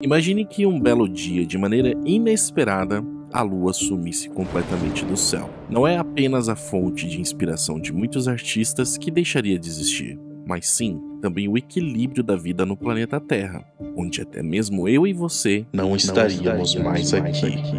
Imagine que um belo dia, de maneira inesperada, a lua sumisse completamente do céu. Não é apenas a fonte de inspiração de muitos artistas que deixaria de existir, mas sim também o equilíbrio da vida no planeta Terra, onde até mesmo eu e você não, não estaríamos, estaríamos mais, mais aqui. aqui.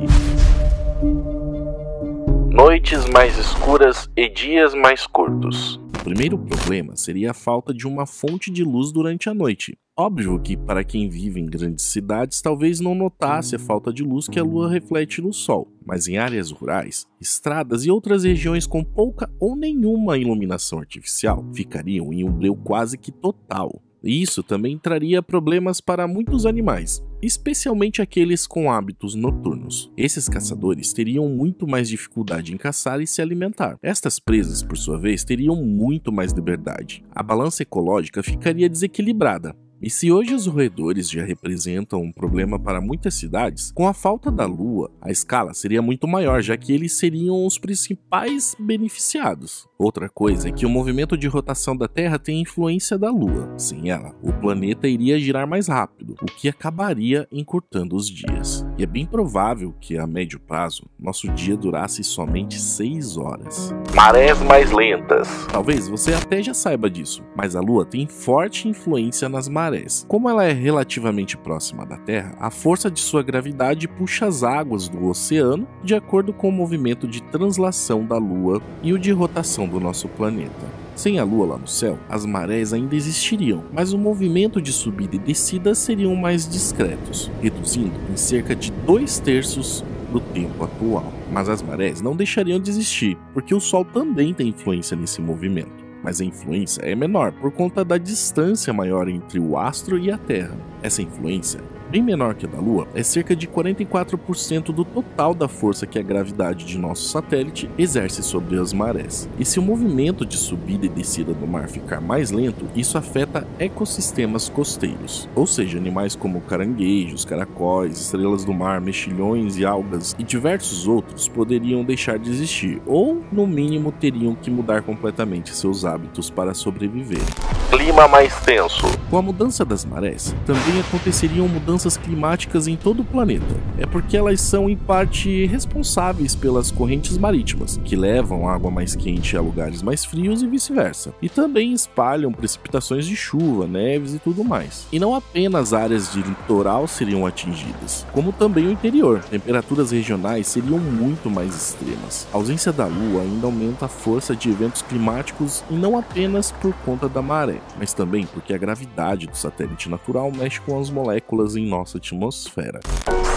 Noites mais escuras e dias mais curtos. O primeiro problema seria a falta de uma fonte de luz durante a noite. Óbvio que, para quem vive em grandes cidades, talvez não notasse a falta de luz que a lua reflete no sol, mas em áreas rurais, estradas e outras regiões com pouca ou nenhuma iluminação artificial ficariam em um breu quase que total. Isso também traria problemas para muitos animais, especialmente aqueles com hábitos noturnos. Esses caçadores teriam muito mais dificuldade em caçar e se alimentar. Estas presas, por sua vez, teriam muito mais liberdade. A balança ecológica ficaria desequilibrada, e se hoje os roedores já representam um problema para muitas cidades, com a falta da Lua, a escala seria muito maior, já que eles seriam os principais beneficiados. Outra coisa é que o movimento de rotação da Terra tem influência da Lua. Sem ela, o planeta iria girar mais rápido, o que acabaria encurtando os dias. E é bem provável que, a médio prazo, nosso dia durasse somente 6 horas. Marés mais lentas. Talvez você até já saiba disso, mas a Lua tem forte influência nas marés Como ela é relativamente próxima da Terra, a força de sua gravidade puxa as águas do oceano de acordo com o movimento de translação da Lua e o de rotação do nosso planeta. Sem a Lua lá no céu, as marés ainda existiriam, mas o movimento de subida e descida seriam mais discretos, reduzindo em cerca de dois terços do tempo atual. Mas as marés não deixariam de existir, porque o Sol também tem influência nesse movimento mas a influência é menor por conta da distância maior entre o astro e a Terra. Essa influência bem menor que a da Lua, é cerca de 44% do total da força que a gravidade de nosso satélite exerce sobre as marés. E se o movimento de subida e descida do mar ficar mais lento, isso afeta ecossistemas costeiros, ou seja, animais como caranguejos, caracóis, estrelas do mar, mexilhões e algas e diversos outros poderiam deixar de existir, ou no mínimo teriam que mudar completamente seus hábitos para sobreviver. Clima mais tenso. Com a mudança das marés, também aconteceriam mudanças climáticas em todo o planeta. É porque elas são, em parte, responsáveis pelas correntes marítimas, que levam água mais quente a lugares mais frios e vice-versa. E também espalham precipitações de chuva, neves e tudo mais. E não apenas áreas de litoral seriam atingidas, como também o interior. Temperaturas regionais seriam muito mais extremas. A ausência da Lua ainda aumenta a força de eventos climáticos e não apenas por conta da maré, mas também porque a gravidade do satélite natural mexe com as moléculas em nossa atmosfera.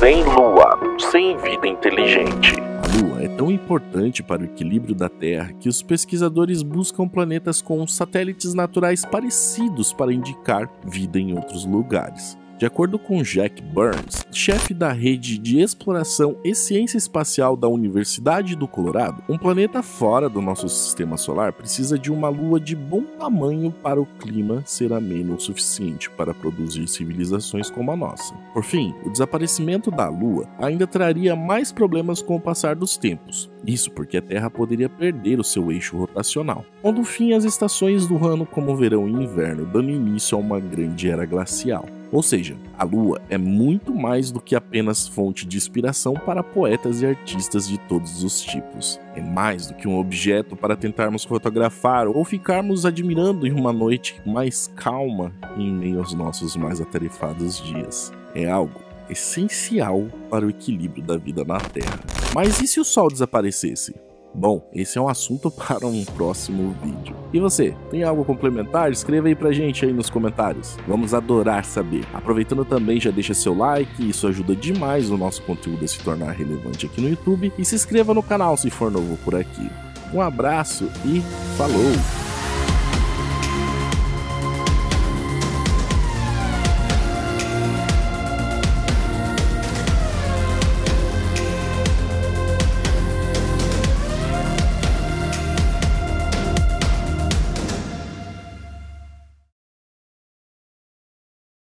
Sem lua, sem vida inteligente. A Lua é tão importante para o equilíbrio da Terra que os pesquisadores buscam planetas com satélites naturais parecidos para indicar vida em outros lugares. De acordo com Jack Burns, chefe da rede de exploração e ciência espacial da Universidade do Colorado, um planeta fora do nosso sistema solar precisa de uma lua de bom tamanho para o clima ser ameno o suficiente para produzir civilizações como a nossa. Por fim, o desaparecimento da lua ainda traria mais problemas com o passar dos tempos. Isso porque a Terra poderia perder o seu eixo rotacional, pondo fim às estações do ano como verão e inverno, dando início a uma grande era glacial. Ou seja, a Lua é muito mais do que apenas fonte de inspiração para poetas e artistas de todos os tipos. É mais do que um objeto para tentarmos fotografar ou ficarmos admirando em uma noite mais calma em meio aos nossos mais atarefados dias. É algo essencial para o equilíbrio da vida na Terra. Mas e se o Sol desaparecesse? Bom, esse é um assunto para um próximo vídeo. E você, tem algo complementar? Escreva aí pra gente aí nos comentários. Vamos adorar saber. Aproveitando também, já deixa seu like, isso ajuda demais o nosso conteúdo a se tornar relevante aqui no YouTube. E se inscreva no canal se for novo por aqui. Um abraço e falou!